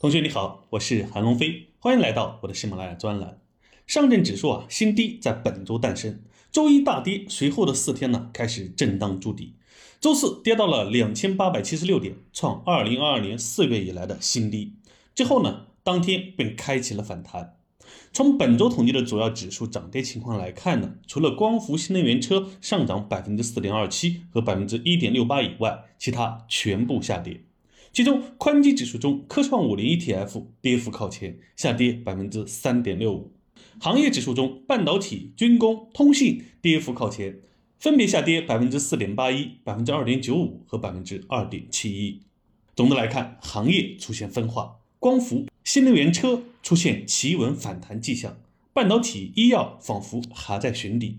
同学你好，我是韩龙飞，欢迎来到我的喜马拉雅专栏。上证指数啊新低在本周诞生，周一大跌，随后的四天呢开始震荡筑底，周四跌到了两千八百七十六点，创二零二二年四月以来的新低。之后呢，当天便开启了反弹。从本周统计的主要指数涨跌情况来看呢，除了光伏新能源车上涨百分之四点二七和百分之一点六八以外，其他全部下跌。其中，宽基指数中，科创五零 ETF 跌幅靠前，下跌百分之三点六五。行业指数中，半导体、军工、通信跌幅靠前，分别下跌百分之四点八一、百分之二点九五和百分之二点七一。总的来看，行业出现分化，光伏。新能源车出现企稳反弹迹象，半导体、医药仿佛还在寻底。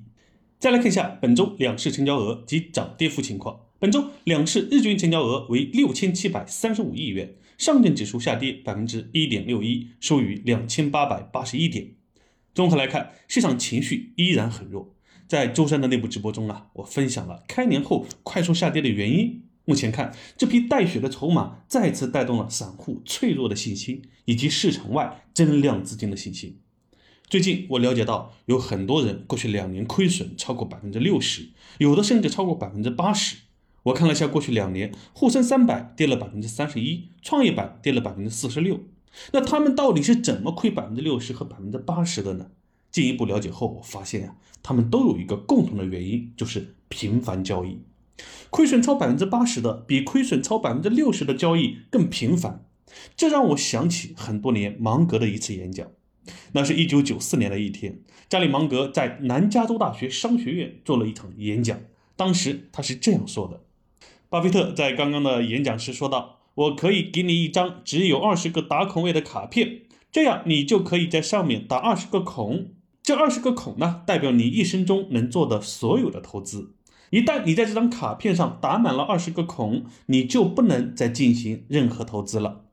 再来看一下本周两市成交额及涨跌幅情况。本周两市日均成交额为六千七百三十五亿元，上证指数下跌百分之一点六一，收于两千八百八十一点。综合来看，市场情绪依然很弱。在周三的内部直播中啊，我分享了开年后快速下跌的原因。目前看，这批带血的筹码再次带动了散户脆弱的信心，以及市场外增量资金的信心。最近我了解到，有很多人过去两年亏损超过百分之六十，有的甚至超过百分之八十。我看了一下过去两年，沪深三百跌了百分之三十一，创业板跌了百分之四十六。那他们到底是怎么亏百分之六十和百分之八十的呢？进一步了解后，我发现呀，他们都有一个共同的原因，就是频繁交易。亏损超百分之八十的，比亏损超百分之六十的交易更频繁，这让我想起很多年芒格的一次演讲。那是一九九四年的一天，查理芒格在南加州大学商学院做了一场演讲。当时他是这样说的：巴菲特在刚刚的演讲时说道：“我可以给你一张只有二十个打孔位的卡片，这样你就可以在上面打二十个孔。这二十个孔呢，代表你一生中能做的所有的投资。”一旦你在这张卡片上打满了二十个孔，你就不能再进行任何投资了。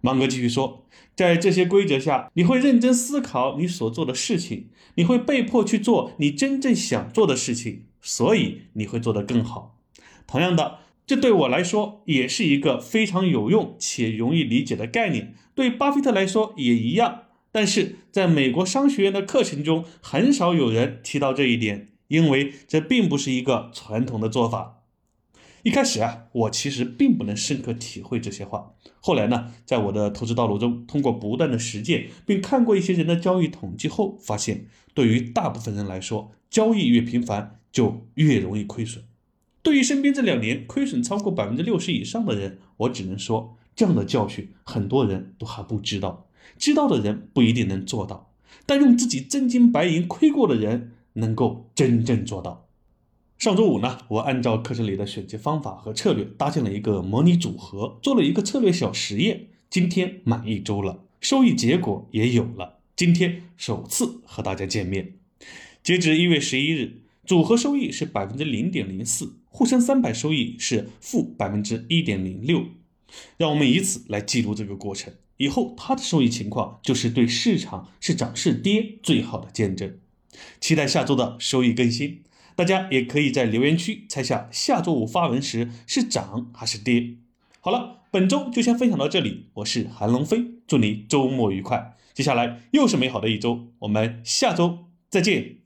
芒格继续说，在这些规则下，你会认真思考你所做的事情，你会被迫去做你真正想做的事情，所以你会做得更好。同样的，这对我来说也是一个非常有用且容易理解的概念，对巴菲特来说也一样。但是在美国商学院的课程中，很少有人提到这一点。因为这并不是一个传统的做法。一开始啊，我其实并不能深刻体会这些话。后来呢，在我的投资道路中，通过不断的实践，并看过一些人的交易统计后，发现对于大部分人来说，交易越频繁就越容易亏损。对于身边这两年亏损超过百分之六十以上的人，我只能说，这样的教训很多人都还不知道。知道的人不一定能做到，但用自己真金白银亏过的人。能够真正做到。上周五呢，我按照课程里的选题方法和策略搭建了一个模拟组合，做了一个策略小实验。今天满一周了，收益结果也有了。今天首次和大家见面。截止一月十一日，组合收益是百分之零点零四，沪深三百收益是负百分之一点零六。让我们以此来记录这个过程，以后它的收益情况就是对市场是涨是跌最好的见证。期待下周的收益更新，大家也可以在留言区猜下下周五发文时是涨还是跌。好了，本周就先分享到这里，我是韩龙飞，祝你周末愉快。接下来又是美好的一周，我们下周再见。